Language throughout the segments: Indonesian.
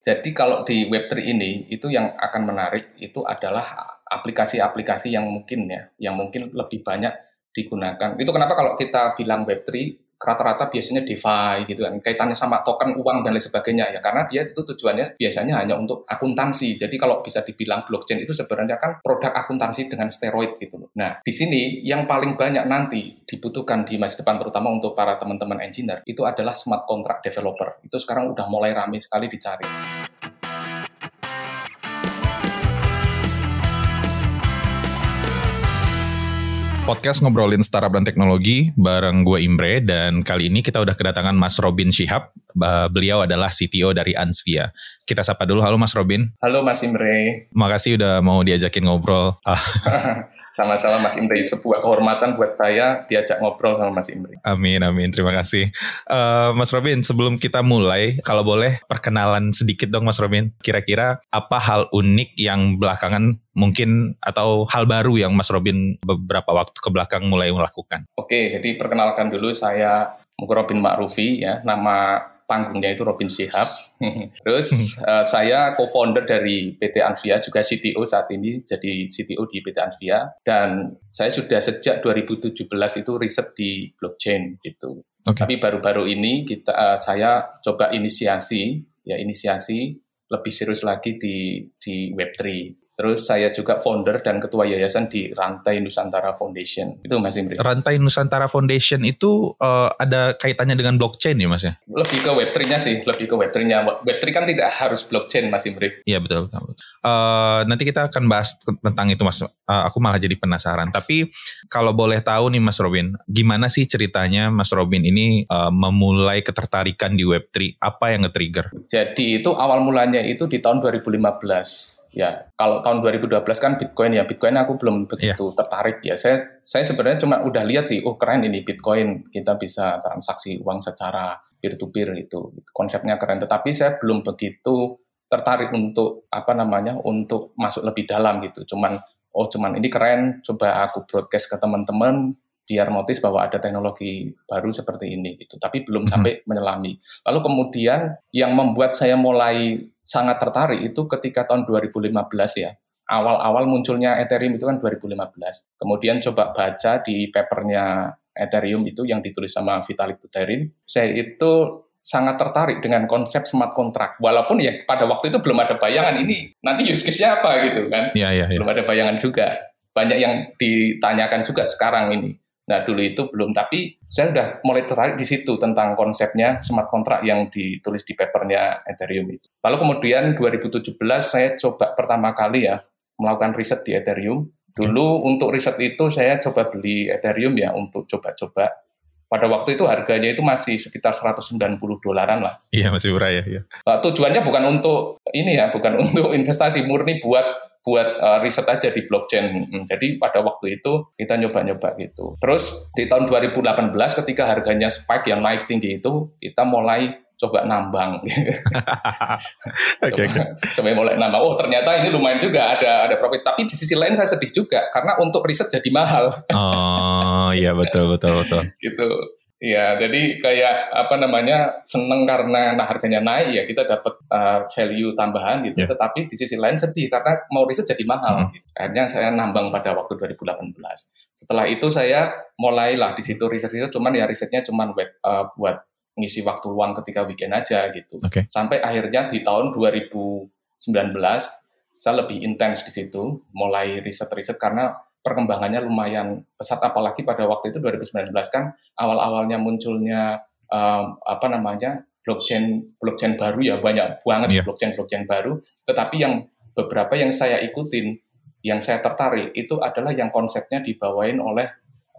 Jadi kalau di Web3 ini itu yang akan menarik itu adalah aplikasi-aplikasi yang mungkin ya, yang mungkin lebih banyak digunakan. Itu kenapa kalau kita bilang Web3 rata-rata biasanya DeFi gitu kan kaitannya sama token uang dan lain sebagainya ya. Karena dia itu tujuannya biasanya hanya untuk akuntansi. Jadi kalau bisa dibilang blockchain itu sebenarnya kan produk akuntansi dengan steroid gitu loh. Nah di sini yang paling banyak nanti dibutuhkan di masa depan terutama untuk para teman-teman engineer itu adalah smart contract developer. Itu sekarang udah mulai ramai sekali dicari podcast ngobrolin startup dan teknologi bareng gue Imre dan kali ini kita udah kedatangan Mas Robin Shihab. Beliau adalah CTO dari Ansvia. Kita sapa dulu. Halo Mas Robin. Halo Mas Imre. Makasih udah mau diajakin ngobrol. Sama-sama Mas Imre, sebuah kehormatan buat saya diajak ngobrol sama Mas Imre. Amin, amin. Terima kasih. Uh, Mas Robin, sebelum kita mulai, kalau boleh perkenalan sedikit dong Mas Robin. Kira-kira apa hal unik yang belakangan mungkin atau hal baru yang Mas Robin beberapa waktu ke belakang mulai melakukan? Oke, jadi perkenalkan dulu saya Robin Ma'rufi ya, nama panggungnya itu Robin Shihab. Terus uh, saya co-founder dari PT Anvia, juga CTO saat ini, jadi CTO di PT Anvia. Dan saya sudah sejak 2017 itu riset di blockchain gitu. Okay. Tapi baru-baru ini kita uh, saya coba inisiasi, ya inisiasi lebih serius lagi di di Web3. Terus saya juga founder dan ketua yayasan di Rantai Nusantara Foundation. Itu Mas Imri. Rantai Nusantara Foundation itu uh, ada kaitannya dengan blockchain ya Mas ya? Lebih ke Web3-nya sih, lebih ke Web3-nya. Web3 kan tidak harus blockchain Mas Imri. Iya betul. betul. Uh, nanti kita akan bahas tentang itu Mas. Uh, aku malah jadi penasaran. Tapi kalau boleh tahu nih Mas Robin, gimana sih ceritanya Mas Robin ini uh, memulai ketertarikan di Web3? Apa yang nge-trigger? Jadi itu awal mulanya itu di tahun 2015 ya kalau tahun 2012 kan Bitcoin ya. Bitcoin aku belum begitu yeah. tertarik ya. Saya saya sebenarnya cuma udah lihat sih oh keren ini Bitcoin. Kita bisa transaksi uang secara peer to peer itu konsepnya keren. Tetapi saya belum begitu tertarik untuk apa namanya untuk masuk lebih dalam gitu. Cuman oh cuman ini keren coba aku broadcast ke teman-teman biar notice bahwa ada teknologi baru seperti ini gitu. Tapi belum mm -hmm. sampai menyelami. Lalu kemudian yang membuat saya mulai sangat tertarik itu ketika tahun 2015 ya. Awal-awal munculnya Ethereum itu kan 2015. Kemudian coba baca di papernya Ethereum itu yang ditulis sama Vitalik Buterin. Saya itu sangat tertarik dengan konsep smart contract. Walaupun ya pada waktu itu belum ada bayangan ini nanti use case-nya apa gitu kan. Ya, ya, ya. Belum ada bayangan juga. Banyak yang ditanyakan juga sekarang ini. Nah, dulu itu belum, tapi saya sudah mulai tertarik di situ tentang konsepnya smart contract yang ditulis di papernya Ethereum itu. Lalu kemudian 2017 saya coba pertama kali ya melakukan riset di Ethereum. Dulu untuk riset itu saya coba beli Ethereum ya untuk coba-coba. Pada waktu itu harganya itu masih sekitar 190 dolaran lah. Iya, masih murah ya. Iya. Tujuannya bukan untuk ini ya, bukan untuk investasi murni buat buat uh, riset aja di blockchain. Hmm, jadi pada waktu itu kita nyoba-nyoba gitu. Terus di tahun 2018 ketika harganya spike yang naik tinggi itu, kita mulai coba nambang. okay, coba, okay. coba mulai nambang. Oh ternyata ini lumayan juga ada ada profit. Tapi di sisi lain saya sedih juga karena untuk riset jadi mahal. oh iya betul betul betul. gitu. Iya, jadi kayak apa namanya seneng karena nah harganya naik ya kita dapat uh, value tambahan gitu. Yeah. Tetapi di sisi lain sedih karena mau riset jadi mahal. Mm. Gitu. Akhirnya saya nambang pada waktu 2018. Setelah itu saya mulailah di situ riset itu cuman ya risetnya cuman web uh, buat ngisi waktu luang ketika weekend aja gitu. Okay. Sampai akhirnya di tahun 2019 saya lebih intens di situ, mulai riset-riset karena perkembangannya lumayan pesat apalagi pada waktu itu 2019 kan awal-awalnya munculnya um, apa namanya blockchain blockchain baru ya banyak banget yeah. blockchain blockchain baru tetapi yang beberapa yang saya ikutin yang saya tertarik itu adalah yang konsepnya dibawain oleh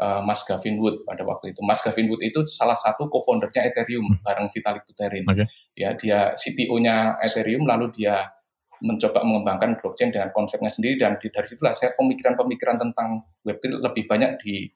uh, Mas Gavin Wood pada waktu itu. Mas Gavin Wood itu salah satu co-foundernya Ethereum hmm. bareng Vitalik Buterin. Okay. Ya, dia CTO-nya Ethereum lalu dia mencoba mengembangkan blockchain dengan konsepnya sendiri dan dari situlah saya pemikiran-pemikiran tentang Web3 lebih banyak di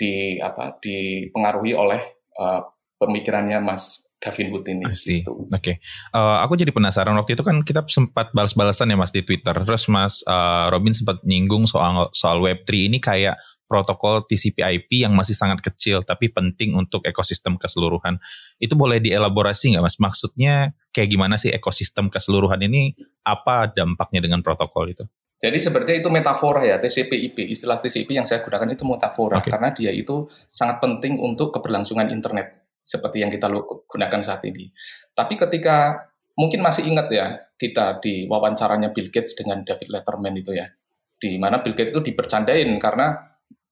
di apa dipengaruhi oleh uh, pemikirannya Mas Gavin Wood ini. Gitu. Oke, okay. uh, aku jadi penasaran waktu itu kan kita sempat balas-balasan ya Mas di Twitter. Terus Mas uh, Robin sempat nyinggung soal soal Web3 ini kayak protokol TCP/IP yang masih sangat kecil tapi penting untuk ekosistem keseluruhan. Itu boleh dielaborasi nggak Mas? Maksudnya kayak gimana sih ekosistem keseluruhan ini apa dampaknya dengan protokol itu? Jadi sebenarnya itu metafora ya, TCP/IP. Istilah TCP yang saya gunakan itu metafora okay. karena dia itu sangat penting untuk keberlangsungan internet seperti yang kita gunakan saat ini. Tapi ketika mungkin masih ingat ya kita di wawancaranya Bill Gates dengan David Letterman itu ya, di mana Bill Gates itu dipercandain karena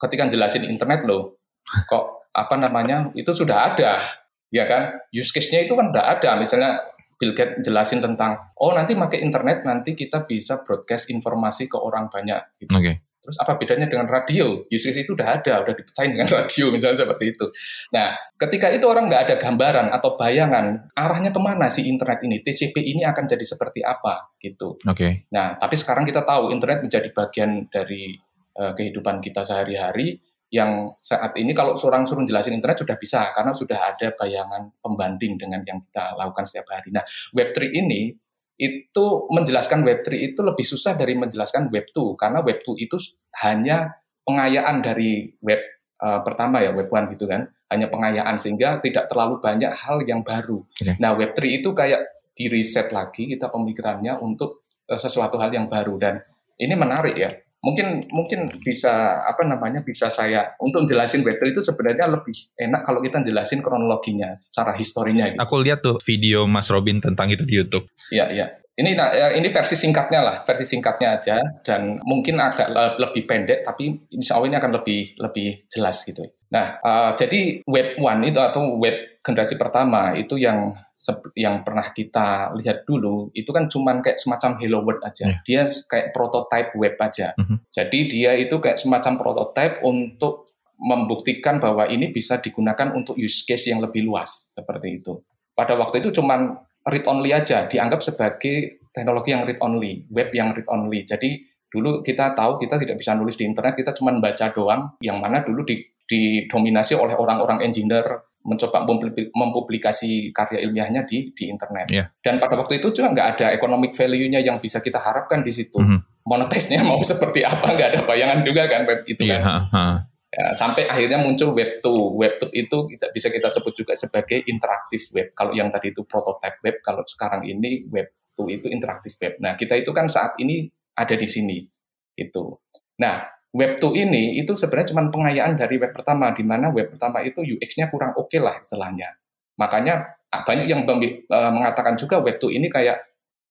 ketika jelasin internet loh, kok apa namanya itu sudah ada, ya kan? Use case-nya itu kan sudah ada, misalnya Bill Gates jelasin tentang oh nanti pakai internet nanti kita bisa broadcast informasi ke orang banyak. Gitu. Oke. Okay. Terus apa bedanya dengan radio? Use case itu udah ada, udah dipecahin dengan radio misalnya seperti itu. Nah, ketika itu orang nggak ada gambaran atau bayangan arahnya ke mana sih internet ini, TCP ini akan jadi seperti apa gitu. Oke. Okay. Nah, tapi sekarang kita tahu internet menjadi bagian dari uh, kehidupan kita sehari-hari yang saat ini kalau seorang suruh jelasin internet sudah bisa karena sudah ada bayangan pembanding dengan yang kita lakukan setiap hari. Nah, Web3 ini itu menjelaskan Web3 itu lebih susah dari menjelaskan Web2 karena Web2 itu hanya pengayaan dari web uh, pertama ya Web1 gitu kan, hanya pengayaan sehingga tidak terlalu banyak hal yang baru. Okay. Nah, Web3 itu kayak di reset lagi kita pemikirannya untuk uh, sesuatu hal yang baru dan ini menarik ya mungkin mungkin bisa apa namanya bisa saya untuk jelasin Web3 itu sebenarnya lebih enak kalau kita jelasin kronologinya secara historinya gitu. Aku lihat tuh video Mas Robin tentang itu di YouTube. Iya, iya. Ini nah, ya, ini versi singkatnya lah, versi singkatnya aja dan mungkin agak lebih pendek tapi insya Allah ini akan lebih lebih jelas gitu. Nah, uh, jadi Web 1 itu atau Web generasi pertama itu yang yang pernah kita lihat dulu itu kan cuman kayak semacam hello world aja. Yeah. Dia kayak prototype web aja. Mm -hmm. Jadi dia itu kayak semacam prototype untuk membuktikan bahwa ini bisa digunakan untuk use case yang lebih luas seperti itu. Pada waktu itu cuman read only aja, dianggap sebagai teknologi yang read only, web yang read only. Jadi dulu kita tahu kita tidak bisa nulis di internet, kita cuma baca doang, yang mana dulu di, didominasi oleh orang-orang engineer mencoba mempublikasi karya ilmiahnya di di internet. Yeah. Dan pada waktu itu juga nggak ada economic value-nya yang bisa kita harapkan di situ. Mm -hmm. Monetisnya mau seperti apa nggak ada bayangan juga kan web itu yeah, kan. Uh, Ya, sampai akhirnya muncul Web 2. Web 2 itu kita bisa kita sebut juga sebagai interaktif web. Kalau yang tadi itu prototype web, kalau sekarang ini Web 2 itu interaktif web. Nah, kita itu kan saat ini ada di sini. Itu. Nah, Web 2 ini itu sebenarnya cuma pengayaan dari web pertama, di mana web pertama itu UX-nya kurang oke okay lah istilahnya. Makanya ah, banyak yang eh, mengatakan juga Web 2 ini kayak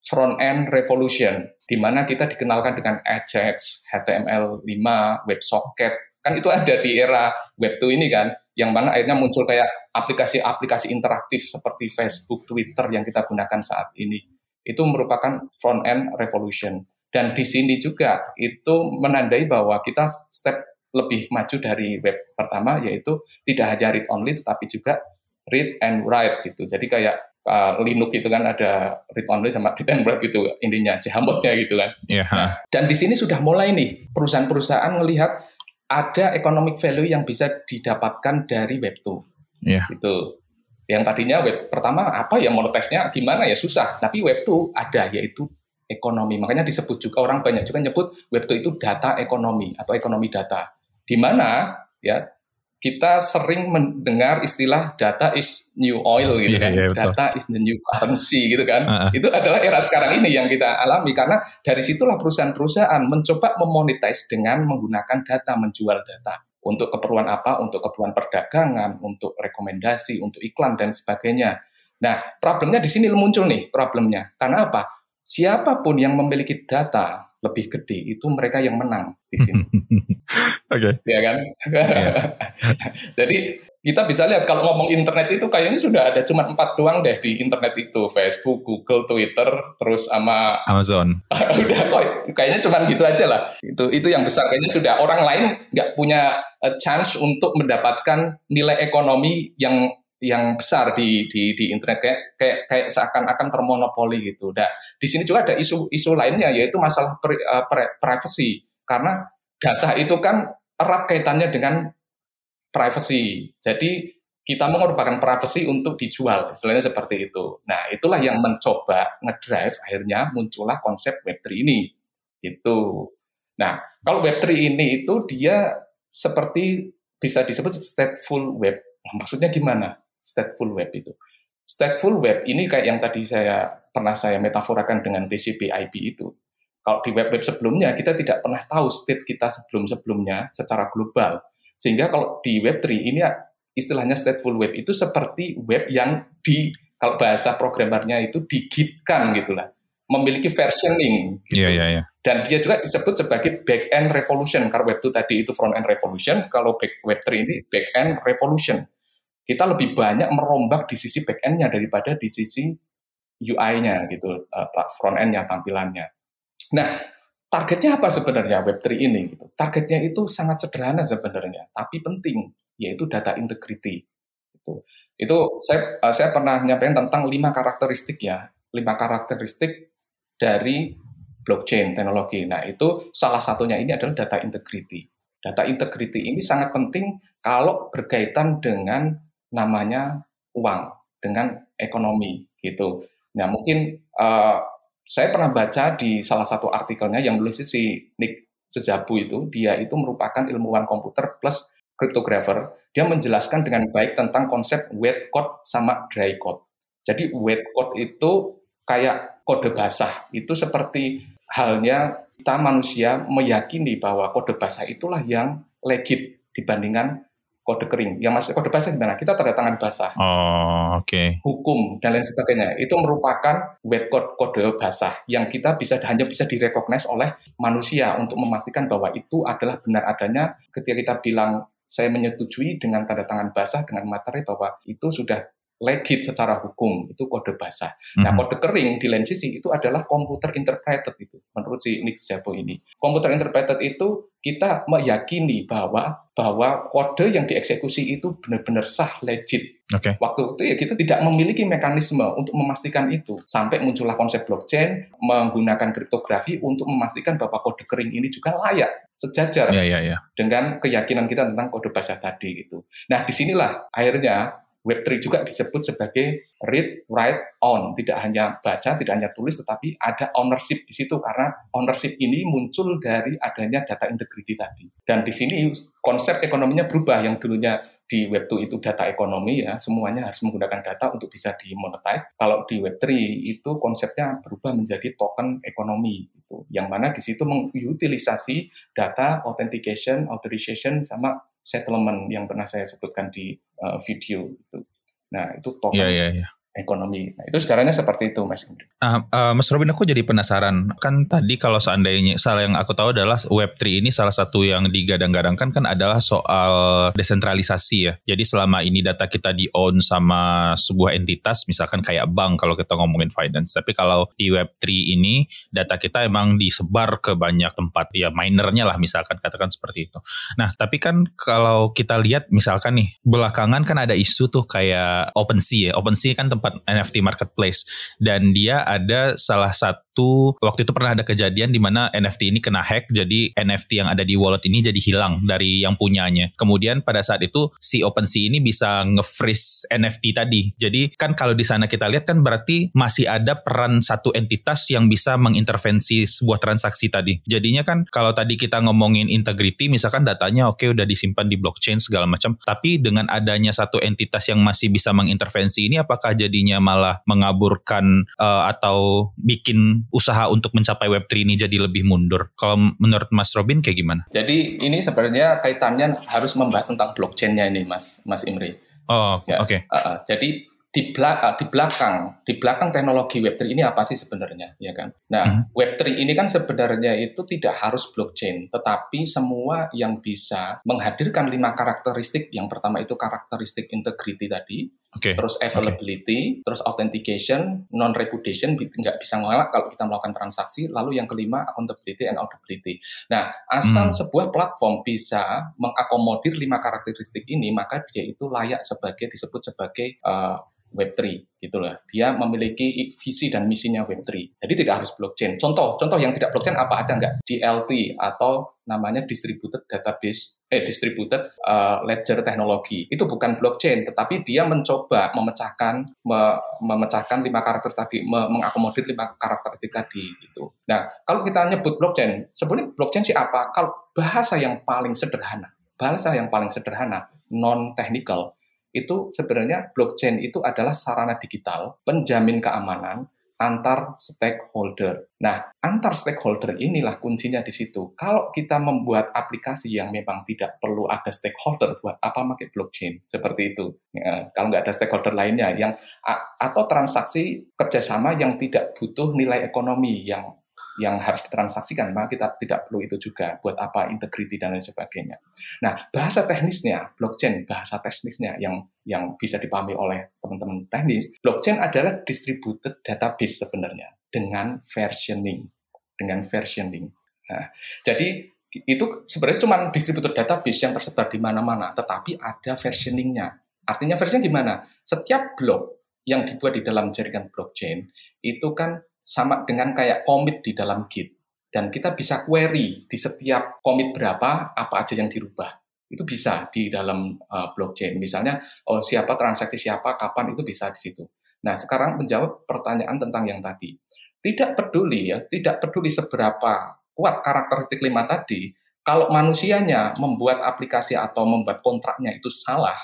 front-end revolution, di mana kita dikenalkan dengan Ajax, HTML5, WebSocket, kan itu ada di era Web 2 ini kan, yang mana akhirnya muncul kayak aplikasi-aplikasi interaktif seperti Facebook, Twitter yang kita gunakan saat ini. Itu merupakan front-end revolution. Dan di sini juga itu menandai bahwa kita step lebih maju dari web pertama yaitu tidak hanya read only tetapi juga read and write gitu. Jadi kayak uh, Linux itu kan ada read only sama read and write gitu intinya jahamotnya gitu kan. Yeah. Nah, dan di sini sudah mulai nih perusahaan-perusahaan melihat ada economic value yang bisa didapatkan dari web 2. Yeah. Gitu. Yang tadinya web pertama apa ya monetiznya gimana ya susah, tapi web 2 ada yaitu ekonomi. Makanya disebut juga orang banyak juga nyebut Web2 itu data ekonomi atau ekonomi data. Di mana ya kita sering mendengar istilah data is new oil gitu yeah, kan. Yeah, data is the new currency gitu kan. Uh -uh. Itu adalah era sekarang ini yang kita alami karena dari situlah perusahaan-perusahaan mencoba memonetize dengan menggunakan data, menjual data. Untuk keperluan apa? Untuk keperluan perdagangan, untuk rekomendasi, untuk iklan dan sebagainya. Nah, problemnya di sini muncul nih problemnya. Karena apa? Siapa pun yang memiliki data lebih gede itu mereka yang menang di sini. Oke. okay. Ya kan? Yeah. Jadi kita bisa lihat kalau ngomong internet itu kayaknya sudah ada cuma empat doang deh di internet itu Facebook, Google, Twitter, terus sama Amazon. udah kok kayaknya cuma gitu aja lah. Itu itu yang besar kayaknya sudah orang lain nggak punya eh, chance untuk mendapatkan nilai ekonomi yang yang besar di di, di internet kayak kayak kayak seakan-akan termonopoli gitu. Nah, di sini juga ada isu isu lainnya yaitu masalah pri, uh, privacy karena data itu kan erat kaitannya dengan privacy. Jadi kita mengorbankan privacy untuk dijual, istilahnya seperti itu. Nah, itulah yang mencoba ngedrive akhirnya muncullah konsep Web3 ini. Itu. Nah, kalau Web3 ini itu dia seperti bisa disebut stateful web. Maksudnya gimana? Stateful web itu. stateful web ini kayak yang tadi saya pernah saya metaforakan dengan TCP/IP itu. Kalau di web-web sebelumnya kita tidak pernah tahu state kita sebelum-sebelumnya secara global. Sehingga kalau di Web3 ini istilahnya stateful web itu seperti web yang di kalau bahasa programmernya itu digitkan gitulah memiliki versioning. Gitu. Iya, iya, iya. Dan dia juga disebut sebagai back end revolution. Karena web 2 tadi itu front end revolution, kalau back, web 3 ini back end revolution. Kita lebih banyak merombak di sisi back end-nya daripada di sisi UI-nya gitu, uh, front end-nya, tampilannya. Nah, targetnya apa sebenarnya web 3 ini gitu. Targetnya itu sangat sederhana sebenarnya, tapi penting, yaitu data integrity. Itu itu saya uh, saya pernah nyampaikan tentang lima karakteristik ya, lima karakteristik dari blockchain teknologi. Nah, itu salah satunya ini adalah data integrity. Data integrity ini sangat penting kalau berkaitan dengan namanya uang, dengan ekonomi gitu. Nah, mungkin uh, saya pernah baca di salah satu artikelnya yang nulis si Nick Sejabu itu, dia itu merupakan ilmuwan komputer plus cryptographer. Dia menjelaskan dengan baik tentang konsep wet code sama dry code. Jadi wet code itu kayak kode basah. Itu seperti halnya kita manusia meyakini bahwa kode basah itulah yang legit dibandingkan kode kering. Yang masih kode basah gimana? Kita tanda tangan basah. Oh, oke. Okay. Hukum dan lain sebagainya. Itu merupakan wet code kode basah yang kita bisa hanya bisa direcognize oleh manusia untuk memastikan bahwa itu adalah benar adanya ketika kita bilang saya menyetujui dengan tanda tangan basah dengan materi bahwa itu sudah legit secara hukum itu kode basah. Mm-hmm. Nah, mhm. kode kering di lain sisi itu adalah komputer interpreted itu menurut si Nick Szabo ini. Komputer interpreted itu kita meyakini bahwa bahwa kode yang dieksekusi itu benar-benar sah legit. Okay. Waktu itu ya kita tidak memiliki mekanisme untuk memastikan itu sampai muncullah konsep blockchain menggunakan kriptografi untuk memastikan bahwa kode kering ini juga layak sejajar yeah, yeah, yeah. dengan keyakinan kita tentang kode basah tadi gitu. Nah di sinilah akhirnya Web3 juga disebut sebagai read, write, own. Tidak hanya baca, tidak hanya tulis, tetapi ada ownership di situ karena ownership ini muncul dari adanya data integrity tadi. Dan di sini konsep ekonominya berubah yang dulunya di Web2 itu data ekonomi ya, semuanya harus menggunakan data untuk bisa dimonetize. Kalau di Web3 itu konsepnya berubah menjadi token ekonomi itu. Yang mana di situ mengutilisasi data authentication, authorization sama settlement yang pernah saya sebutkan di uh, video itu. Nah, itu token yeah, yeah, yeah. Ekonomi. Nah, itu sejarahnya seperti itu, Mas. Uh, uh, Mas Robin, aku jadi penasaran. Kan tadi kalau seandainya, salah yang aku tahu adalah Web3 ini salah satu yang digadang-gadangkan kan adalah soal desentralisasi ya. Jadi selama ini data kita di-own sama sebuah entitas, misalkan kayak bank kalau kita ngomongin finance. Tapi kalau di Web3 ini, data kita emang disebar ke banyak tempat. Ya minernya lah misalkan, katakan seperti itu. Nah, tapi kan kalau kita lihat misalkan nih, belakangan kan ada isu tuh kayak OpenSea ya. OpenSea kan tempat NFT marketplace. Dan dia ada salah satu waktu itu pernah ada kejadian di mana NFT ini kena hack jadi NFT yang ada di wallet ini jadi hilang dari yang punyanya. Kemudian pada saat itu si OpenSea ini bisa nge-freeze NFT tadi. Jadi kan kalau di sana kita lihat kan berarti masih ada peran satu entitas yang bisa mengintervensi sebuah transaksi tadi. Jadinya kan kalau tadi kita ngomongin integrity misalkan datanya oke okay, udah disimpan di blockchain segala macam, tapi dengan adanya satu entitas yang masih bisa mengintervensi ini apakah jadinya malah mengaburkan uh, atau bikin usaha untuk mencapai Web3 ini jadi lebih mundur. Kalau menurut Mas Robin kayak gimana? Jadi ini sebenarnya kaitannya harus membahas tentang blockchain-nya ini Mas Mas Imri. Oh, ya. oke. Okay. Uh, uh, jadi di, belakang, di belakang di belakang teknologi Web3 ini apa sih sebenarnya, ya kan? Nah. Mhm. Web3 ini kan sebenarnya itu tidak harus blockchain, tetapi semua yang bisa menghadirkan lima karakteristik. Yang pertama itu karakteristik integrity tadi, Okay. Terus availability, okay. terus authentication, non repudiation nggak bisa mengelak kalau kita melakukan transaksi. Lalu yang kelima accountability and auditability. Nah, asal hmm. sebuah platform bisa mengakomodir lima karakteristik ini, maka dia itu layak sebagai disebut sebagai uh, Web3 gitu lah. Dia memiliki visi dan misinya Web3. Jadi tidak harus blockchain. Contoh, contoh yang tidak blockchain apa ada nggak? DLT atau namanya distributed database eh distributed uh, ledger teknologi. Itu bukan blockchain, tetapi dia mencoba memecahkan me, memecahkan lima karakter tadi, me, mengakomodir lima karakteristik tadi gitu. Nah, kalau kita nyebut blockchain, sebenarnya blockchain sih apa? Kalau bahasa yang paling sederhana, bahasa yang paling sederhana, non technical itu sebenarnya blockchain itu adalah sarana digital penjamin keamanan antar stakeholder. Nah, antar stakeholder inilah kuncinya di situ. Kalau kita membuat aplikasi yang memang tidak perlu ada stakeholder, buat apa pakai blockchain? Seperti itu. Ya, kalau nggak ada stakeholder lainnya, yang atau transaksi kerjasama yang tidak butuh nilai ekonomi yang yang harus ditransaksikan, maka kita tidak perlu itu juga. Buat apa integrity dan lain sebagainya. Nah, bahasa teknisnya, blockchain, bahasa teknisnya yang yang bisa dipahami oleh teman-teman teknis, blockchain adalah distributed database sebenarnya dengan versioning, dengan versioning. Nah, jadi itu sebenarnya cuma distributed database yang tersebar di mana-mana, tetapi ada versioningnya. Artinya versioning gimana? Setiap blok yang dibuat di dalam jaringan blockchain itu kan sama dengan kayak commit di dalam Git. Dan kita bisa query di setiap commit berapa, apa aja yang dirubah. Itu bisa di dalam uh, blockchain. Misalnya, oh, siapa transaksi siapa, kapan, itu bisa di situ. Nah, sekarang menjawab pertanyaan tentang yang tadi. Tidak peduli ya, tidak peduli seberapa kuat karakteristik lima tadi, kalau manusianya membuat aplikasi atau membuat kontraknya itu salah,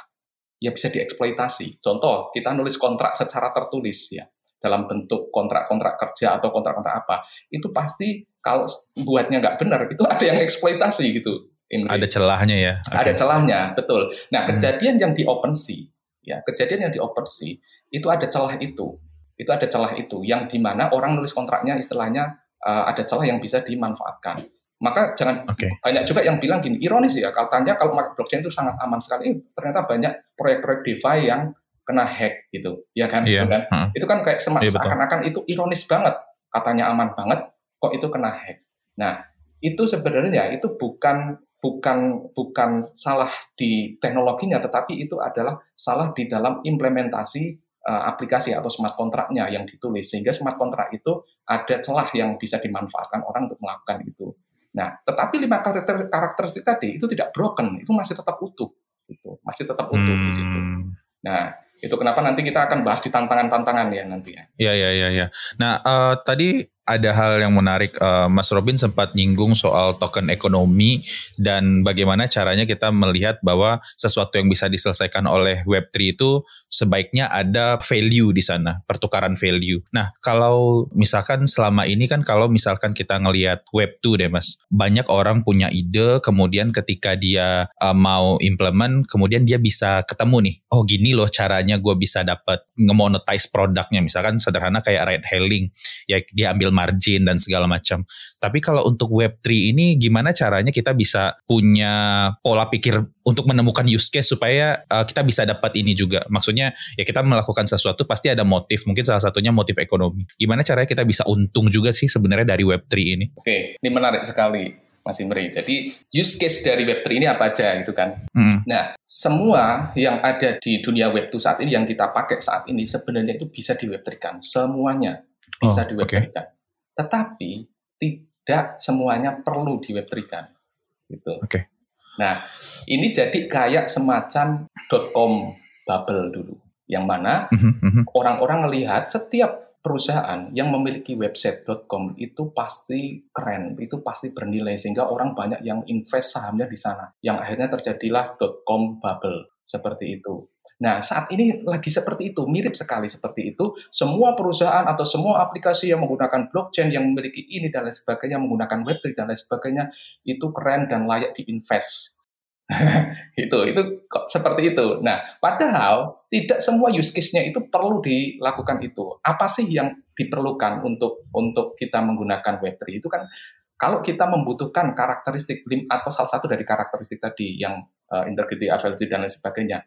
ya bisa dieksploitasi. Contoh, kita nulis kontrak secara tertulis ya dalam bentuk kontrak-kontrak kerja atau kontrak-kontrak apa, itu pasti kalau buatnya nggak benar, itu ada yang eksploitasi gitu. Imri. Ada celahnya ya. Okay. Ada celahnya, betul. Nah, hmm. kejadian yang di OpenSea, ya, kejadian yang di OpenSea itu ada celah itu. Itu ada celah itu yang di mana orang nulis kontraknya istilahnya uh, ada celah yang bisa dimanfaatkan. Maka jangan okay. banyak juga yang bilang gini, ironis ya, katanya kalau blockchain itu sangat aman sekali, ternyata banyak proyek-proyek DeFi yang kena hack gitu, ya kan? Iya. Gitu kan? Hmm. Itu kan kayak semak, iya, seakan-akan itu ironis banget, katanya aman banget, kok itu kena hack. Nah, itu sebenarnya itu bukan bukan bukan salah di teknologinya, tetapi itu adalah salah di dalam implementasi uh, aplikasi atau smart kontraknya yang ditulis, sehingga smart kontrak itu ada celah yang bisa dimanfaatkan orang untuk melakukan itu. Nah, tetapi lima karakter karakteristik tadi itu tidak broken, itu masih tetap utuh, itu masih tetap utuh hmm. di situ. Hmm. Nah, itu kenapa nanti kita akan bahas di tantangan-tantangan ya nanti ya. Iya iya iya. Ya. Nah uh, tadi ada hal yang menarik uh, Mas Robin sempat nyinggung soal token ekonomi dan bagaimana caranya kita melihat bahwa sesuatu yang bisa diselesaikan oleh Web3 itu sebaiknya ada value di sana, pertukaran value. Nah, kalau misalkan selama ini kan kalau misalkan kita ngelihat Web2 deh Mas, banyak orang punya ide kemudian ketika dia uh, mau implement kemudian dia bisa ketemu nih, oh gini loh caranya gue bisa dapat ngemonetize produknya misalkan sederhana kayak ride hailing ya dia ambil margin dan segala macam. Tapi kalau untuk Web3 ini gimana caranya kita bisa punya pola pikir untuk menemukan use case supaya uh, kita bisa dapat ini juga. Maksudnya ya kita melakukan sesuatu pasti ada motif, mungkin salah satunya motif ekonomi. Gimana caranya kita bisa untung juga sih sebenarnya dari Web3 ini? Oke, ini menarik sekali. Mas Imri. Jadi use case dari Web3 ini apa aja gitu kan. Mm. Nah, semua yang ada di dunia Web2 saat ini yang kita pakai saat ini sebenarnya itu bisa di Web3 kan. Semuanya bisa oh, di Web3 kan. Okay. Tetapi tidak semuanya perlu di Web3 kan. Gitu. Oke. Okay. Nah, ini jadi kayak semacam .com bubble dulu. Yang mana mhm, mhm. orang-orang mm -hmm. melihat setiap perusahaan yang memiliki website.com itu pasti keren, itu pasti bernilai sehingga orang banyak yang invest sahamnya di sana. Yang akhirnya terjadilah .com bubble seperti itu. Nah, saat ini lagi seperti itu, mirip sekali seperti itu. Semua perusahaan atau semua aplikasi yang menggunakan blockchain, yang memiliki ini dan lain sebagainya, menggunakan Web3 dan lain sebagainya, itu keren dan layak diinvest. itu, itu kok seperti itu. Nah, padahal tidak semua use case-nya itu perlu dilakukan itu. Apa sih yang diperlukan untuk untuk kita menggunakan Web3 itu kan kalau kita membutuhkan karakteristik atau salah satu dari karakteristik tadi yang uh, integrity, availability dan lain sebagainya,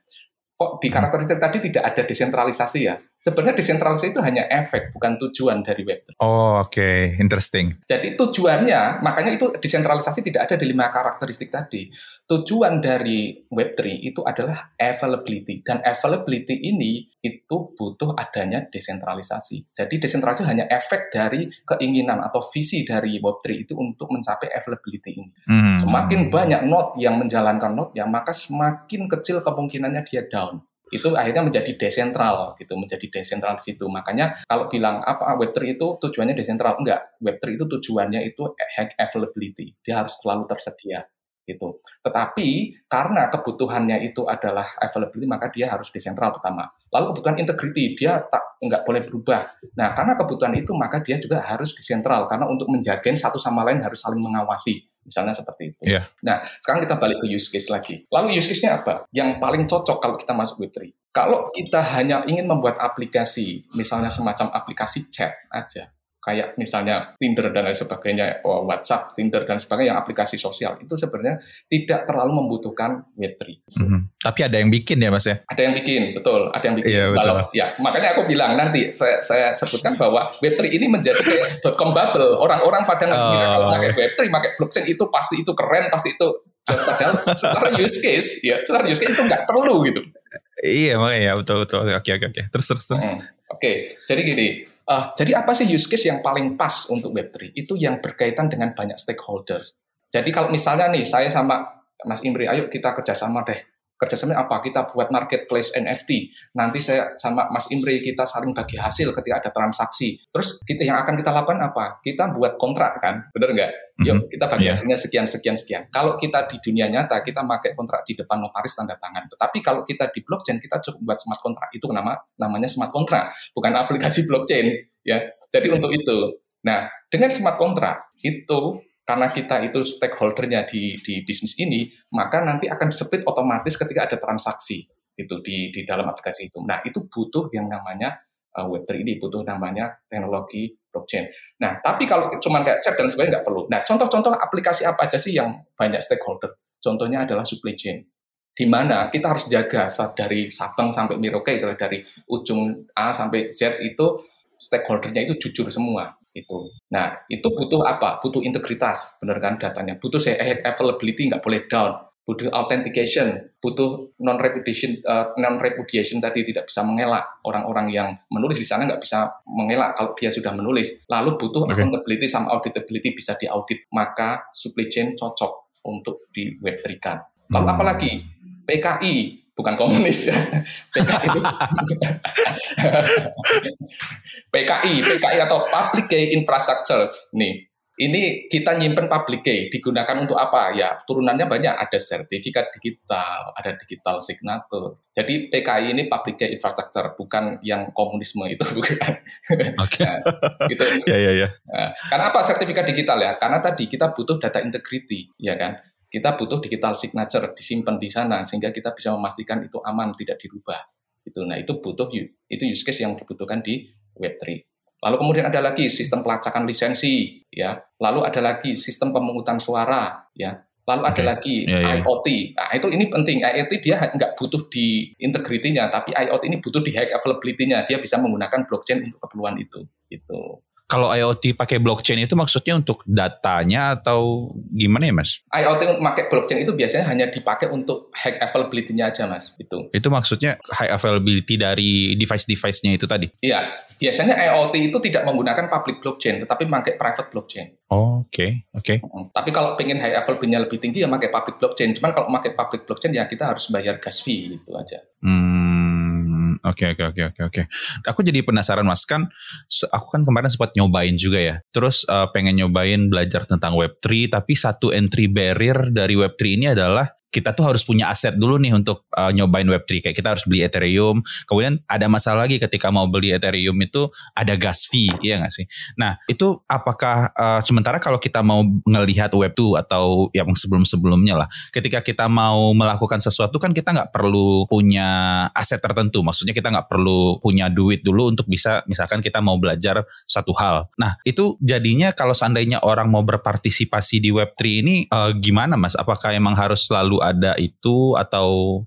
kok di hmm. karakteristik tadi tidak ada desentralisasi ya? Sebenarnya desentralisasi itu hanya efek, bukan tujuan dari Web3. Oh, oke. Okay. Interesting. Jadi tujuannya, makanya itu desentralisasi tidak ada di lima karakteristik tadi. Tujuan dari Web3 itu adalah availability. Dan availability ini itu butuh adanya desentralisasi. Jadi desentralisasi hanya efek dari keinginan atau visi dari Web3 itu untuk mencapai availability ini. Hmm. Semakin banyak node yang menjalankan node ya, maka semakin kecil kemungkinannya dia down itu akhirnya menjadi desentral gitu menjadi desentral di situ makanya kalau bilang apa Web3 itu tujuannya desentral enggak Web3 itu tujuannya itu hack availability dia harus selalu tersedia Itu. Tetapi karena kebutuhannya itu adalah availability, maka dia harus desentral pertama. Lalu kebutuhan integrity, dia tak nggak boleh berubah. Nah, karena kebutuhan itu, maka dia juga harus desentral. Karena untuk menjaga satu sama lain harus saling mengawasi. Misalnya seperti itu. Yeah. Nah, sekarang kita balik ke use case lagi. Lalu use case-nya apa? Yang paling cocok kalau kita masuk Web3. Kalau kita hanya ingin membuat aplikasi, misalnya semacam aplikasi chat aja, kayak misalnya Tinder dan lain sebagainya, oh, WhatsApp, Tinder dan sebagainya yang aplikasi sosial itu sebenarnya tidak terlalu membutuhkan Web3. Mm-hmm. Tapi ada yang bikin ya Mas ya? Ada yang bikin, betul. Ada yang bikin. Iya, betul. Kalau, ya, makanya aku bilang nanti saya, saya sebutkan bahwa Web3 ini menjadi kayak dotcom bubble. Orang-orang pada ngira oh, kalau pakai Web3, pakai blockchain itu pasti itu keren, pasti itu padahal secara use case ya, secara use case itu nggak perlu gitu. Iya makanya betul betul. Oke oke oke. Terus terus terus. Hmm. Oke, okay. jadi gini Uh, jadi apa sih use case yang paling pas untuk Web3? Itu yang berkaitan dengan banyak stakeholder. Jadi kalau misalnya nih saya sama Mas Imri, ayo kita kerjasama deh kerjasama apa? Kita buat marketplace NFT. Nanti saya sama Mas Imri kita saling bagi hasil ketika ada transaksi. Terus kita yang akan kita lakukan apa? Kita buat kontrak kan, bener nggak? Yuk mhm. kita bagi yeah. hasilnya sekian sekian sekian. Kalau kita di dunia nyata kita pakai kontrak di depan notaris tanda tangan. Tetapi kalau kita di blockchain kita cukup buat smart kontrak. Itu nama namanya smart kontrak, bukan aplikasi blockchain ya. Jadi untuk itu. Nah, dengan smart kontrak itu karena kita itu stakeholdernya di, di bisnis ini, maka nanti akan split otomatis ketika ada transaksi itu di, di dalam aplikasi itu. Nah, itu butuh yang namanya uh, Web3 ini, butuh namanya teknologi blockchain. Nah, tapi kalau cuma kayak chat dan sebagainya nggak perlu. Nah, contoh-contoh aplikasi apa aja sih yang banyak stakeholder? Contohnya adalah supply chain. Di mana kita harus jaga dari Sabang sampai Merauke, dari ujung A sampai Z itu stakeholdernya itu jujur semua itu. Nah, itu butuh apa? Butuh integritas, benar kan datanya. Butuh saya availability nggak boleh down. Butuh authentication, butuh non repudiation, uh, eh, non repudiation tadi tidak bisa mengelak orang-orang yang menulis di sana nggak bisa mengelak kalau dia sudah menulis. Lalu butuh okay. accountability sama auditability bisa diaudit, maka supply chain cocok untuk di web 3 kan. Lalu hmm. apalagi PKI bukan komunis ya. PKI itu PKI, PKI atau Public Key Infrastructure nih. Ini kita nyimpen public key digunakan untuk apa? Ya, turunannya banyak, ada sertifikat digital, ada digital signature. Jadi PKI ini public key infrastructure, bukan yang komunisme itu bukan. Oke. Okay. nah, gitu. ya, ya, ya. Nah, karena apa sertifikat digital ya? Karena tadi kita butuh data integrity, ya kan? Kita butuh digital signature disimpan di sana sehingga kita bisa memastikan itu aman tidak dirubah itu nah itu butuh itu use case yang dibutuhkan di Web3 lalu kemudian ada lagi sistem pelacakan lisensi ya. Lalu ada lagi sistem pemungutan suara ya. Lalu okay. ada lagi yeah, yeah. IoT nah itu ini penting. IoT dia nggak butuh di integrity-nya tapi IoT ini butuh di high availability-nya. Dia bisa menggunakan blockchain untuk keperluan itu itu kalau IoT pakai blockchain itu maksudnya untuk datanya atau gimana ya mas? IoT pakai blockchain itu biasanya hanya dipakai untuk high availability-nya aja mas. Itu. Itu maksudnya high availability dari device-device-nya itu tadi? Iya. Biasanya IoT itu tidak menggunakan public blockchain, tetapi pakai private blockchain. Oh, oke, okay. oke. Okay. Tapi kalau pengen high availability-nya lebih tinggi ya pakai public blockchain. Cuman kalau pakai public blockchain ya kita harus bayar gas fee gitu aja. Hmm Oke oke oke oke oke. Aku jadi penasaran mas kan, aku kan kemarin sempat nyobain juga ya. Terus uh, pengen nyobain belajar tentang Web3, tapi satu entry barrier dari Web3 ini adalah kita tuh harus punya aset dulu nih untuk uh, nyobain Web3. Kayak kita harus beli Ethereum. Kemudian ada masalah lagi ketika mau beli Ethereum itu ada gas fee, iya nggak sih? Nah, itu apakah uh, sementara kalau kita mau ngelihat Web2 atau yang sebelum-sebelumnya lah, ketika kita mau melakukan sesuatu kan kita nggak perlu punya aset tertentu. Maksudnya kita nggak perlu punya duit dulu untuk bisa misalkan kita mau belajar satu hal. Nah, itu jadinya kalau seandainya orang mau berpartisipasi di Web3 ini uh, gimana Mas? Apakah emang harus selalu ada itu atau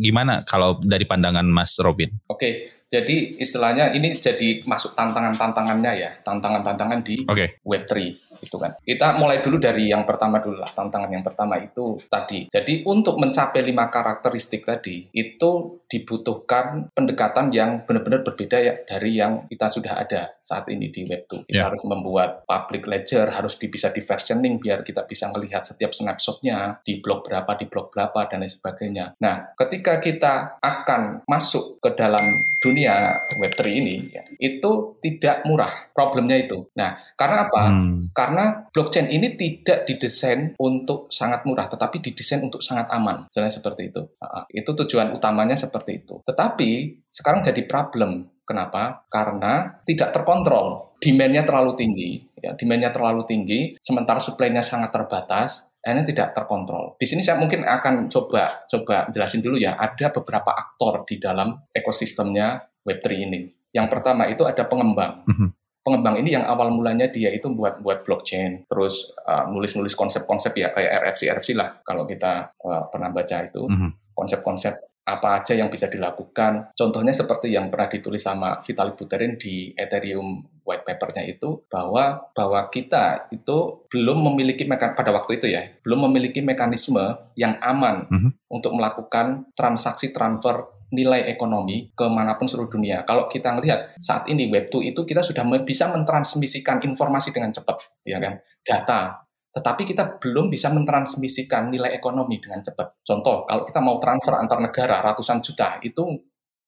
gimana kalau dari pandangan Mas Robin? Oke, jadi istilahnya ini jadi masuk tantangan-tantangannya ya, tantangan-tantangan di okay. Web3 itu kan. Kita mulai dulu dari yang pertama dulu lah, tantangan yang pertama itu tadi. Jadi untuk mencapai lima karakteristik tadi itu dibutuhkan pendekatan yang benar-benar berbeda ya dari yang kita sudah ada saat ini di Web2. Kita yeah. harus membuat public ledger, harus di, bisa di versioning biar kita bisa melihat setiap snapshotnya di blok berapa, di blok berapa dan lain sebagainya. Nah, ketika kita akan masuk ke dalam dunia dunia Web3 ini ya, itu tidak murah. Problemnya itu. Nah, karena apa? Hmm. Karena blockchain ini tidak didesain untuk sangat murah, tetapi didesain untuk sangat aman. Misalnya seperti itu. Nah, itu tujuan utamanya seperti itu. Tetapi sekarang jadi problem. Kenapa? Karena tidak terkontrol. Demand-nya terlalu tinggi. Ya, demand-nya terlalu tinggi, sementara supply-nya sangat terbatas akhirnya tidak terkontrol. Di sini saya mungkin akan coba coba jelasin dulu ya, ada beberapa aktor di dalam ekosistemnya Web3 ini. Yang pertama itu ada pengembang. Mm -hmm. Pengembang ini yang awal mulanya dia itu buat buat blockchain, terus uh, nulis-nulis konsep-konsep ya kayak RFC RFC lah kalau kita uh, pernah baca itu. Mm -hmm. Konsep-konsep apa aja yang bisa dilakukan. Contohnya seperti yang pernah ditulis sama Vitalik Buterin di Ethereum white papernya itu bahwa bahwa kita itu belum memiliki mekan pada waktu itu ya belum memiliki mekanisme yang aman mm -hmm. untuk melakukan transaksi transfer nilai ekonomi ke mana pun seluruh dunia. Kalau kita melihat saat ini Web2 itu kita sudah bisa mentransmisikan informasi dengan cepat, ya kan, data tetapi kita belum bisa mentransmisikan nilai ekonomi dengan cepat. Contoh, kalau kita mau transfer antar negara ratusan juta, itu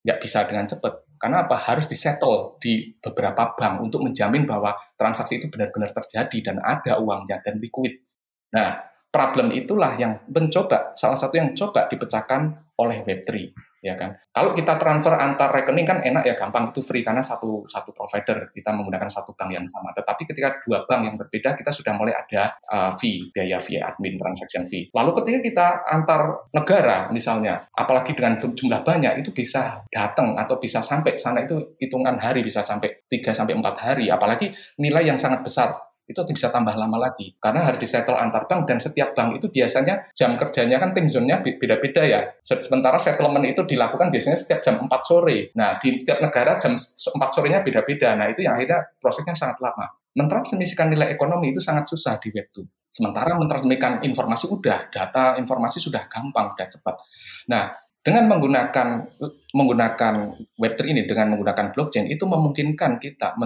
nggak bisa dengan cepat. Karena apa? Harus disettle di beberapa bank untuk menjamin bahwa transaksi itu benar-benar terjadi dan ada uangnya dan liquid. Nah, problem itulah yang mencoba, salah satu yang coba dipecahkan oleh Web3 ya kan. Kalau kita transfer antar rekening kan enak ya, gampang itu free karena satu satu provider kita menggunakan satu bank yang sama. Tetapi ketika dua bank yang berbeda, kita sudah mulai ada uh, fee, biaya fee admin transaction fee. Lalu ketika kita antar negara misalnya, apalagi dengan jumlah banyak itu bisa datang atau bisa sampai sana itu hitungan hari bisa sampai 3 sampai 4 hari, apalagi nilai yang sangat besar itu bisa tambah lama lagi karena harus disetel antar bank dan setiap bank itu biasanya jam kerjanya kan time zone-nya beda-beda ya. Sementara settlement itu dilakukan biasanya setiap jam 4 sore. Nah, di setiap negara jam 4 sorenya beda-beda. Nah, itu yang akhirnya prosesnya sangat lama. Mentransmisikan nilai ekonomi itu sangat susah di Web2. Sementara mentransmisikan informasi udah, data informasi sudah gampang, sudah cepat. Nah, dengan menggunakan menggunakan Web3 ini dengan menggunakan blockchain itu memungkinkan kita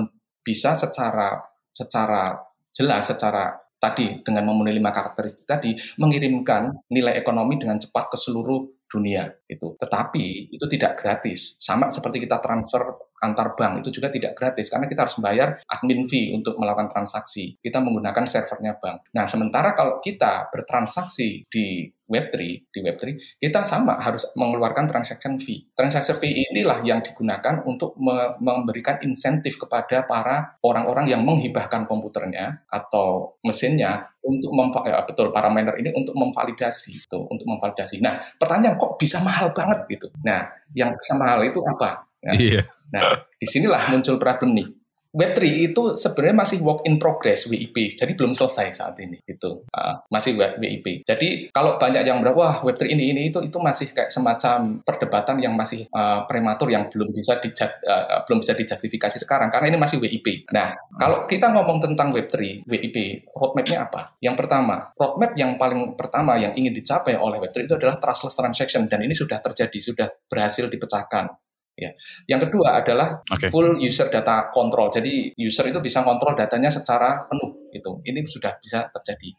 bisa secara secara jelas secara tadi dengan memenuhi lima karakteristik tadi mengirimkan nilai ekonomi dengan cepat ke seluruh dunia itu. Tetapi itu tidak gratis. Sama seperti kita transfer antar bank itu juga tidak gratis karena kita harus membayar admin fee untuk melakukan transaksi. Kita menggunakan servernya bank. Nah, sementara kalau kita bertransaksi di Web3, di Web3, kita sama harus mengeluarkan transaction fee. Transaction fee inilah yang digunakan untuk me memberikan insentif kepada para orang-orang yang menghibahkan komputernya atau mesinnya untuk ya, betul para miner ini untuk memvalidasi itu, untuk memvalidasi. Nah, pertanyaan kok bisa mahal banget gitu. Nah, yang bisa mahal itu apa? Nah, iya. nah di sinilah muncul problem nih Web3 itu sebenarnya masih work in progress WIP, jadi belum selesai saat ini itu uh, masih WIP. Jadi kalau banyak yang bilang wah Web3 ini ini itu itu masih kayak semacam perdebatan yang masih uh, prematur yang belum bisa di uh, belum bisa dijustifikasi sekarang karena ini masih WIP. Nah kalau kita ngomong tentang Web3 WIP roadmapnya apa? Yang pertama roadmap yang paling pertama yang ingin dicapai oleh Web3 itu adalah trustless transaction dan ini sudah terjadi sudah berhasil dipecahkan Ya. Yang kedua adalah okay. full user data control. Jadi user itu bisa kontrol datanya secara penuh gitu. Ini sudah bisa terjadi.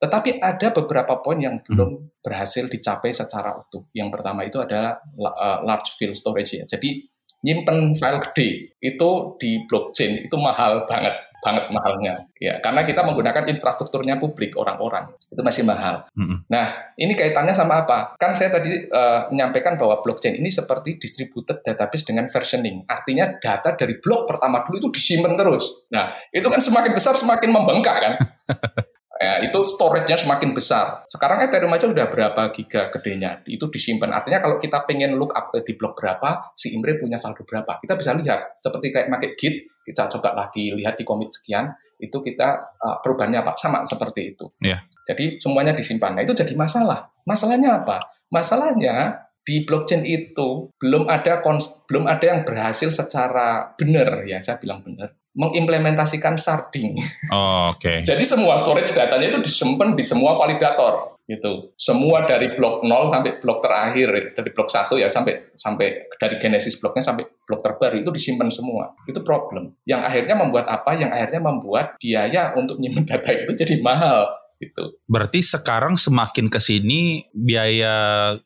Tetapi ada beberapa poin yang hmm. belum hmm. berhasil dicapai secara utuh. Yang pertama itu adalah uh, large file storage ya. Jadi nyimpen file gede itu di blockchain itu mahal banget banget mahalnya ya karena kita menggunakan infrastrukturnya publik orang-orang itu masih mahal. Mm-hmm. Nah ini kaitannya sama apa? Kan saya tadi uh, menyampaikan bahwa blockchain ini seperti distributed database dengan versioning. Artinya data dari blok pertama dulu itu disimpan terus. Nah itu kan semakin besar semakin membengkak kan. ya, itu storage-nya semakin besar. Sekarang Ethereum aja udah berapa giga gedenya, itu disimpan. Artinya kalau kita pengen look up di blok berapa, si Imre punya saldo berapa, kita bisa lihat. Seperti kayak pakai Git, kita coba lagi lihat di komit sekian, itu kita uh, perubahannya apa sama seperti itu. Yeah. Jadi semuanya disimpan. Nah itu jadi masalah. Masalahnya apa? Masalahnya di blockchain itu belum ada belum ada yang berhasil secara benar ya saya bilang benar mengimplementasikan sharding. Oh, Oke. Okay. Jadi semua storage datanya itu disimpan di semua validator gitu. Semua dari blok 0 sampai blok terakhir dari blok 1 ya sampai sampai dari genesis bloknya sampai blok terbaru itu disimpan semua. Itu problem. Yang akhirnya membuat apa? Yang akhirnya membuat biaya untuk menyimpan data itu jadi mahal gitu. Berarti sekarang semakin ke sini biaya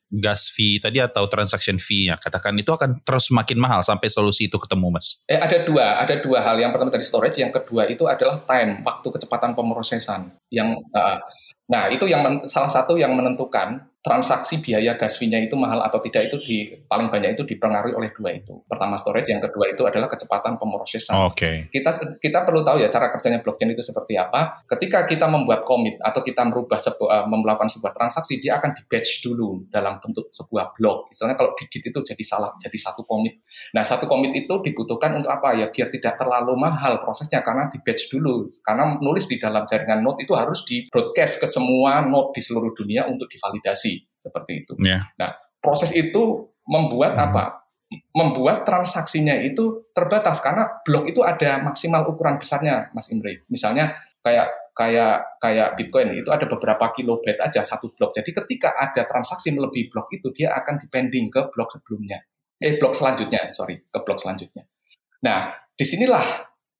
gas fee tadi atau transaction fee ya katakan itu akan terus semakin mahal sampai solusi itu ketemu mas. Eh ada dua, ada dua hal. Yang pertama dari storage, yang kedua itu adalah time, waktu kecepatan pemrosesan. Yang uh, nah itu yang salah satu yang menentukan transaksi biaya gas fee-nya itu mahal atau tidak itu di paling banyak itu dipengaruhi oleh dua itu. Pertama storage, yang kedua itu adalah kecepatan pemrosesan. Oke. Okay. Kita kita perlu tahu ya cara kerjanya blockchain itu seperti apa. Ketika kita membuat komit atau kita merubah sebuah melakukan sebuah transaksi, dia akan di batch dulu dalam bentuk sebuah blok. Istilahnya kalau digit itu jadi salah, jadi satu komit. Nah, satu komit itu dibutuhkan untuk apa ya? Biar tidak terlalu mahal prosesnya karena di batch dulu. Karena nulis di dalam jaringan node itu harus di broadcast ke semua node di seluruh dunia untuk divalidasi seperti itu. Yeah. Nah, proses itu membuat hmm. apa? Membuat transaksinya itu terbatas karena blok itu ada maksimal ukuran besarnya, Mas Imre. Misalnya kayak kayak kayak Bitcoin itu ada beberapa kilobyte aja satu blok. Jadi ketika ada transaksi melebihi blok itu dia akan dipending ke blok sebelumnya. Eh blok selanjutnya, sorry, ke blok selanjutnya. Nah, di sinilah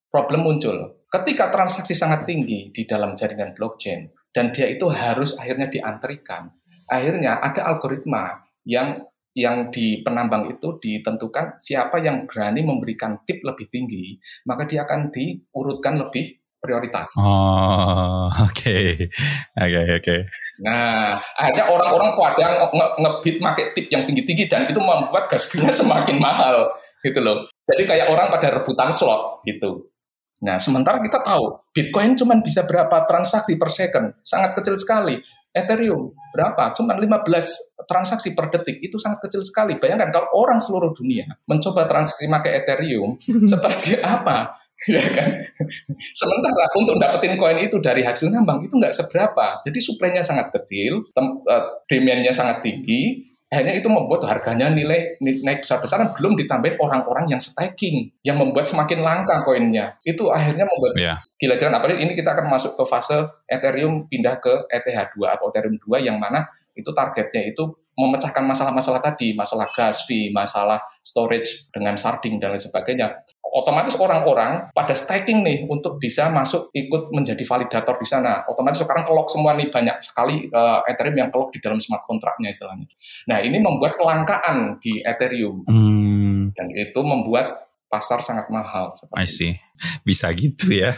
problem muncul. Ketika transaksi sangat tinggi di dalam jaringan blockchain dan dia itu harus akhirnya diantrikan, akhirnya ada algoritma yang yang di penambang itu ditentukan siapa yang berani memberikan tip lebih tinggi, maka dia akan diurutkan lebih prioritas. Oh, oke. Okay. Oke, okay, oke. Okay. Nah, akhirnya orang-orang pada ngebit pakai tip yang tinggi-tinggi dan itu membuat gas fee-nya semakin mahal gitu loh. Jadi kayak orang pada rebutan slot gitu. Nah, sementara kita tahu Bitcoin cuma bisa berapa transaksi per second, sangat kecil sekali. Ethereum berapa? Cuma 15 transaksi per detik itu sangat kecil sekali. Bayangkan kalau orang seluruh dunia mencoba transaksi pakai Ethereum seperti apa? ya kan. Sementara untuk dapetin koin itu dari hasil nambang itu nggak seberapa. Jadi suplainya sangat kecil, uh, demandnya sangat tinggi, akhirnya itu membuat harganya nilai naik besar-besaran belum ditambahin orang-orang yang staking yang membuat semakin langka koinnya. Itu akhirnya membuat yeah. gila-gilaan. Apalagi ini kita akan masuk ke fase Ethereum pindah ke ETH2 atau Ethereum 2 yang mana itu targetnya itu memecahkan masalah-masalah tadi masalah gas fee masalah storage dengan sharding dan lain sebagainya otomatis orang-orang pada staking nih untuk bisa masuk ikut menjadi validator di sana. Otomatis sekarang kelok semua nih banyak sekali uh, Ethereum yang kelok di dalam smart kontraknya istilahnya. Nah ini membuat kelangkaan di Ethereum hmm. dan itu membuat pasar sangat mahal. I see. Bisa gitu ya.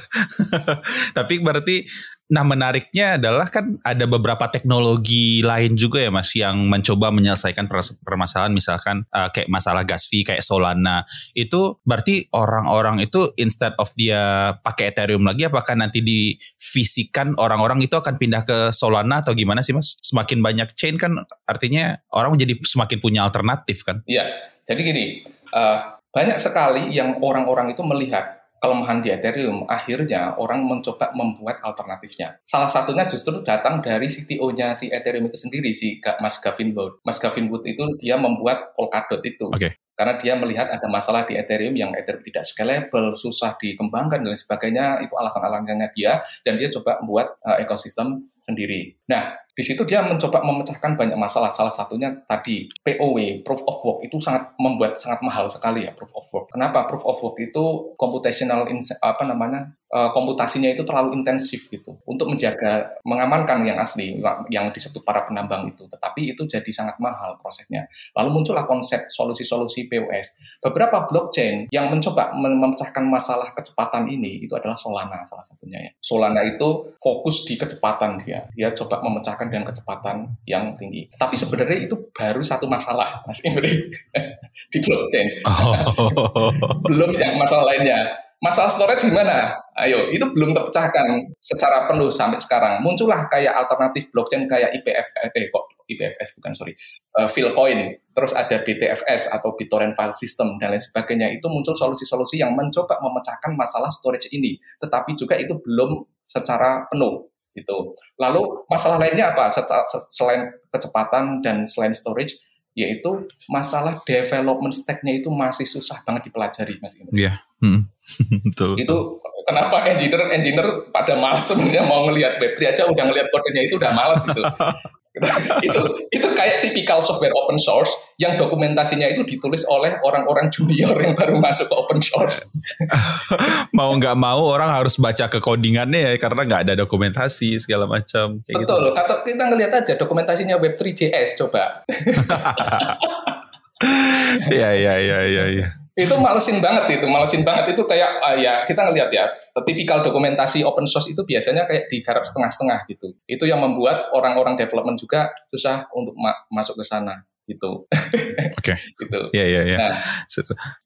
Tapi berarti Nah menariknya adalah kan ada beberapa teknologi lain juga ya mas yang mencoba menyelesaikan permasalahan misalkan uh, kayak masalah gas fee kayak Solana itu berarti orang-orang itu instead of dia pakai Ethereum lagi apakah nanti divisikan orang-orang itu akan pindah ke Solana atau gimana sih mas? Semakin banyak chain kan artinya orang jadi semakin punya alternatif kan? Iya jadi gini uh, banyak sekali yang orang-orang itu melihat kelemahan di Ethereum, akhirnya orang mencoba membuat alternatifnya. Salah satunya justru datang dari CTO-nya si Ethereum itu sendiri, si Mas Gavin Wood. Mas Gavin Wood itu dia membuat Polkadot itu. Okay. Karena dia melihat ada masalah di Ethereum yang Ethereum tidak scalable, susah dikembangkan dan sebagainya, itu alasan-alasannya dia, dan dia coba membuat uh, ekosistem sendiri. Nah, di situ dia mencoba memecahkan banyak masalah. Salah satunya tadi POW, proof of work itu sangat membuat sangat mahal sekali ya proof of work. Kenapa? Proof of work itu computational apa namanya? Uh, komputasinya itu terlalu intensif gitu untuk menjaga mengamankan yang asli yang disebut para penambang itu. Tetapi itu jadi sangat mahal prosesnya. Lalu muncullah konsep solusi-solusi POS. Beberapa blockchain yang mencoba memecahkan masalah kecepatan ini itu adalah Solana salah satunya ya. Solana itu fokus di kecepatan dia dia coba memecahkan dengan kecepatan yang tinggi. Tapi sebenarnya itu baru satu masalah, Mas Imri, di blockchain. Oh. Belum yang masalah lainnya. Masalah storage gimana? Ayo, itu belum terpecahkan secara penuh sampai sekarang. Muncullah kayak alternatif blockchain kayak IPF, eh kok IPFS bukan sorry, uh, Philcoin, terus ada BTFS atau BitTorrent File System dan lain sebagainya. Itu muncul solusi-solusi yang mencoba memecahkan masalah storage ini, tetapi juga itu belum secara penuh itu. Lalu masalah lainnya apa selain kecepatan dan selain storage yaitu masalah development stack-nya itu masih susah banget dipelajari Mas Indra. Iya. Hmm. betul. Itu kenapa engineer engineer pada malas sebenarnya mau ngelihat Web3 aja udah ngelihat kodenya itu udah malas gitu. itu itu kayak tipikal software open source yang dokumentasinya itu ditulis oleh orang-orang junior yang baru masuk ke open source. mau nggak mau orang harus baca ke codingannya ya karena nggak ada dokumentasi segala macam. Gitu. Betul. Gitu. Kata kita ngelihat aja dokumentasinya Web3.js coba. Iya iya iya iya. Ya itu malesin banget itu malesin banget. Itu kayak uh, ya kita ngelihat ya tipikal dokumentasi open source itu biasanya kayak digarap setengah-setengah gitu. Itu yang membuat orang-orang development juga susah untuk ma masuk ke sana gitu. Oke. Okay. gitu. Ya ya ya nah,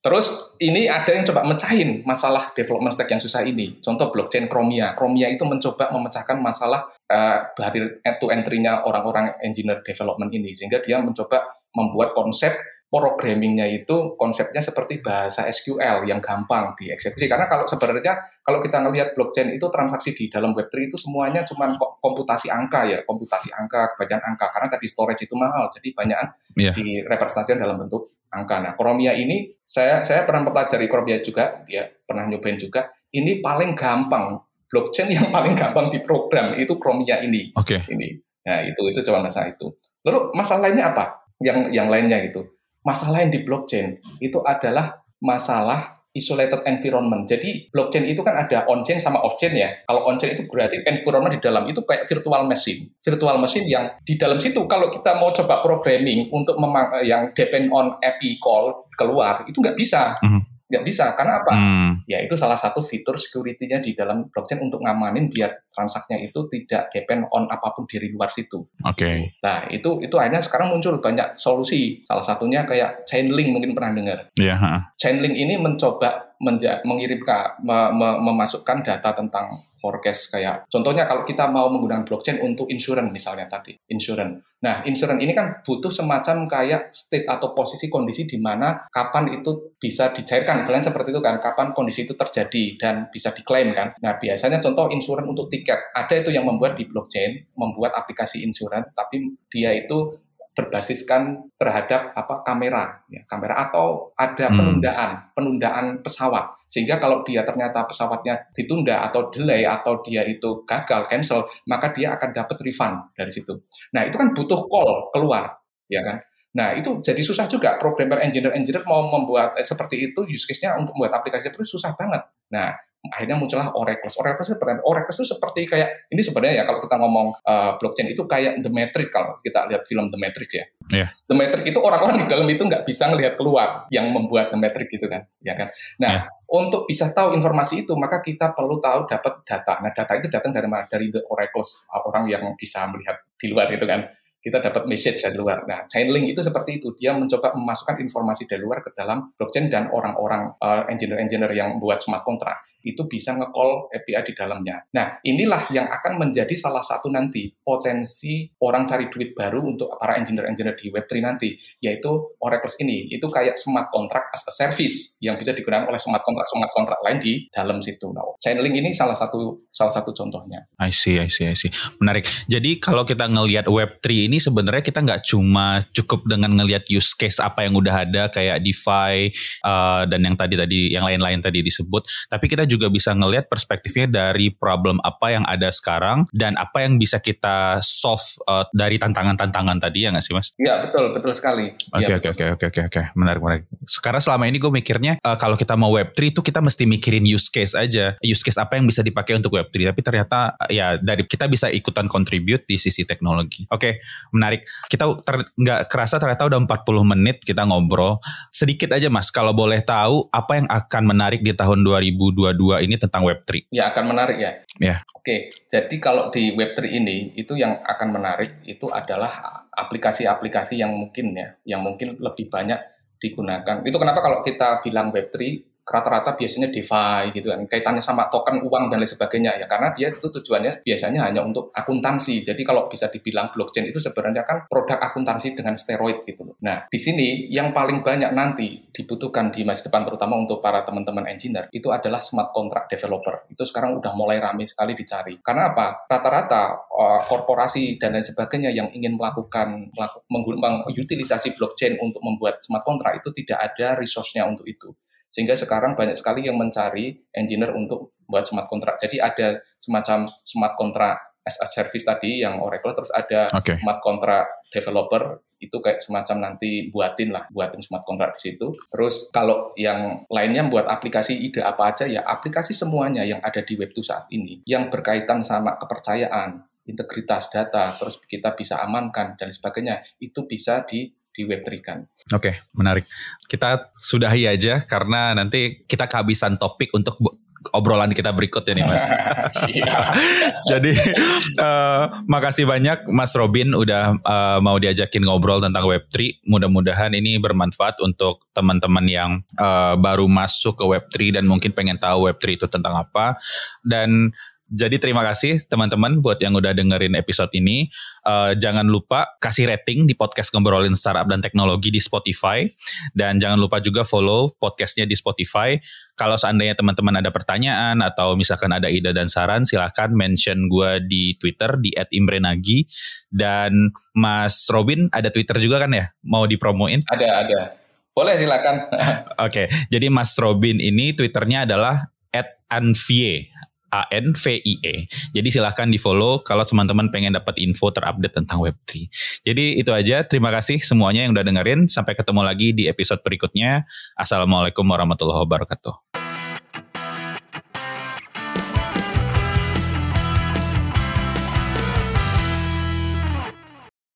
terus ini ada yang coba mecahin masalah development stack yang susah ini. Contoh blockchain Chromia. Chromia itu mencoba memecahkan masalah uh, barrier to entry-nya orang-orang engineer development ini. Sehingga dia mencoba membuat konsep programmingnya itu konsepnya seperti bahasa SQL yang gampang dieksekusi. Karena kalau sebenarnya kalau kita melihat blockchain itu transaksi di dalam Web3 itu semuanya cuma komputasi angka ya, komputasi angka, kebanyakan angka. Karena tadi storage itu mahal, jadi banyak yeah. direpresentasikan dalam bentuk angka. Nah, Chromia ini saya saya pernah mempelajari Chromia juga, ya pernah nyobain juga. Ini paling gampang blockchain yang paling gampang diprogram itu Chromia ini. Oke. Okay. Ini. Nah, itu itu cuma masalah itu. Lalu masalah lainnya apa? Yang yang lainnya gitu masalah yang di blockchain itu adalah masalah isolated environment. Jadi blockchain itu kan ada on-chain sama off-chain ya. Kalau on-chain itu berarti environment di dalam itu kayak virtual machine. Virtual machine yang di dalam situ kalau kita mau coba programming untuk memang yang depend on API call keluar, itu nggak bisa. Mm -hmm nggak bisa karena apa? Hmm. Ya itu salah satu fitur security-nya di dalam blockchain untuk ngamanin biar transaksinya itu tidak depend on apa pun dari luar situ. Oke. Okay. Nah itu itu akhirnya sekarang muncul banyak solusi. Salah satunya kayak Chainlink mungkin pernah dengar. Iya. Yeah, Chainlink ini mencoba menja mengirimkan me me memasukkan data tentang forecast kayak contohnya kalau kita mau menggunakan blockchain untuk insurance misalnya tadi insurance. Nah, insurance ini kan butuh semacam kayak state atau posisi kondisi di mana kapan itu bisa dicairkan selain seperti itu kan kapan kondisi itu terjadi dan bisa diklaim kan. Nah, biasanya contoh insurance untuk tiket ada itu yang membuat di blockchain membuat aplikasi insurance tapi dia itu berbasiskan terhadap apa kamera ya kamera atau ada penundaan hmm. penundaan pesawat sehingga kalau dia ternyata pesawatnya ditunda atau delay atau dia itu gagal cancel maka dia akan dapat refund dari situ nah itu kan butuh call keluar ya kan Nah, itu jadi susah juga. Programmer engineer-engineer mau membuat eh, seperti itu, use case-nya untuk membuat aplikasi itu susah banget. Nah, akhirnya muncullah Oracle. Oracle itu seperti Oracle itu seperti kayak ini sebenarnya ya kalau kita ngomong uh, blockchain itu kayak The Matrix kalau kita lihat film The Matrix ya. Yeah. The Matrix itu orang-orang di dalam itu nggak bisa ngelihat keluar yang membuat The Matrix gitu kan, ya kan. Nah, yeah. Untuk bisa tahu informasi itu maka kita perlu tahu dapat data. Nah, data itu datang dari mana? Dari the oracles orang yang bisa melihat di luar itu kan kita dapat message dari luar. Nah, Chainlink itu seperti itu. Dia mencoba memasukkan informasi dari luar ke dalam blockchain dan orang-orang uh, engineer-engineer yang buat smart contract itu bisa nge-call API di dalamnya. Nah, inilah yang akan menjadi salah satu nanti potensi orang cari duit baru untuk para engineer-engineer di Web3 nanti, yaitu Oracle ini. Itu kayak smart contract as a service yang bisa digunakan oleh smart contract smart contract lain di dalam situ. Nah, Chainlink ini salah satu salah satu contohnya. I see, I see, I see. Menarik. Jadi kalau kita ngelihat Web3 ini sebenarnya kita nggak cuma cukup dengan ngelihat use case apa yang udah ada kayak DeFi uh, dan yang tadi tadi yang lain-lain tadi disebut, tapi kita juga bisa ngelihat perspektifnya dari problem apa yang ada sekarang dan apa yang bisa kita solve uh, dari tantangan-tantangan tadi ya nggak sih mas? Iya betul betul sekali. Oke ya, oke oke oke oke oke menarik menarik. Sekarang selama ini gue mikirnya uh, kalau kita mau Web3 itu kita mesti mikirin use case aja, use case apa yang bisa dipakai untuk Web3. Tapi ternyata uh, ya dari kita bisa ikutan contribute di sisi teknologi. Oke okay, menarik. Kita nggak kerasa ternyata udah 40 menit kita ngobrol. Sedikit aja mas kalau boleh tahu apa yang akan menarik di tahun 2022 ini tentang Web3. Ya akan menarik ya. Ya. Oke, jadi kalau di Web3 ini itu yang akan menarik itu adalah aplikasi-aplikasi yang mungkin ya, yang mungkin lebih banyak digunakan. Itu kenapa kalau kita bilang Web3 rata-rata biasanya DeFi gitu kan kaitannya sama token uang dan lain sebagainya ya karena dia itu tujuannya biasanya hanya untuk akuntansi. Jadi kalau bisa dibilang blockchain itu sebenarnya kan produk akuntansi dengan steroid gitu loh. Nah di sini yang paling banyak nanti dibutuhkan di masa depan terutama untuk para teman-teman engineer itu adalah smart contract developer. Itu sekarang udah mulai ramai sekali dicari. Karena apa? Rata-rata uh, korporasi dan lain sebagainya yang ingin melakukan menggunakan utilisasi blockchain untuk membuat smart contract itu tidak ada resource-nya untuk itu sehingga sekarang banyak sekali yang mencari engineer untuk buat smart contract. Jadi ada semacam smart contract as a service tadi yang Oracle terus ada okay. smart contract developer itu kayak semacam nanti buatin lah buatin smart contract di situ terus kalau yang lainnya buat aplikasi ide apa aja ya aplikasi semuanya yang ada di Web2 saat ini yang berkaitan sama kepercayaan integritas data terus kita bisa amankan dan sebagainya itu bisa di di web kan. Oke, okay, menarik. Kita sudahi aja karena nanti kita kehabisan topik untuk obrolan kita berikutnya nih Mas. Jadi uh, makasih banyak Mas Robin udah uh, mau diajakin ngobrol tentang Web3. Mudah-mudahan ini bermanfaat untuk teman-teman yang uh, baru masuk ke Web3 dan mungkin pengen tahu Web3 itu tentang apa. Dan jadi terima kasih teman-teman buat yang udah dengerin episode ini. Uh, jangan lupa kasih rating di podcast ngobrolin startup dan teknologi di Spotify dan jangan lupa juga follow podcastnya di Spotify. Kalau seandainya teman-teman ada pertanyaan atau misalkan ada ide dan saran, silahkan mention gue di Twitter di @imbrenagi dan Mas Robin ada Twitter juga kan ya? Mau dipromoin? Ada ada. Boleh silakan. Oke, okay, jadi Mas Robin ini Twitternya adalah @anvie A-N-V-I-E. Jadi silahkan di follow kalau teman-teman pengen dapat info terupdate tentang Web3. Jadi itu aja. Terima kasih semuanya yang udah dengerin. Sampai ketemu lagi di episode berikutnya. Assalamualaikum warahmatullahi wabarakatuh.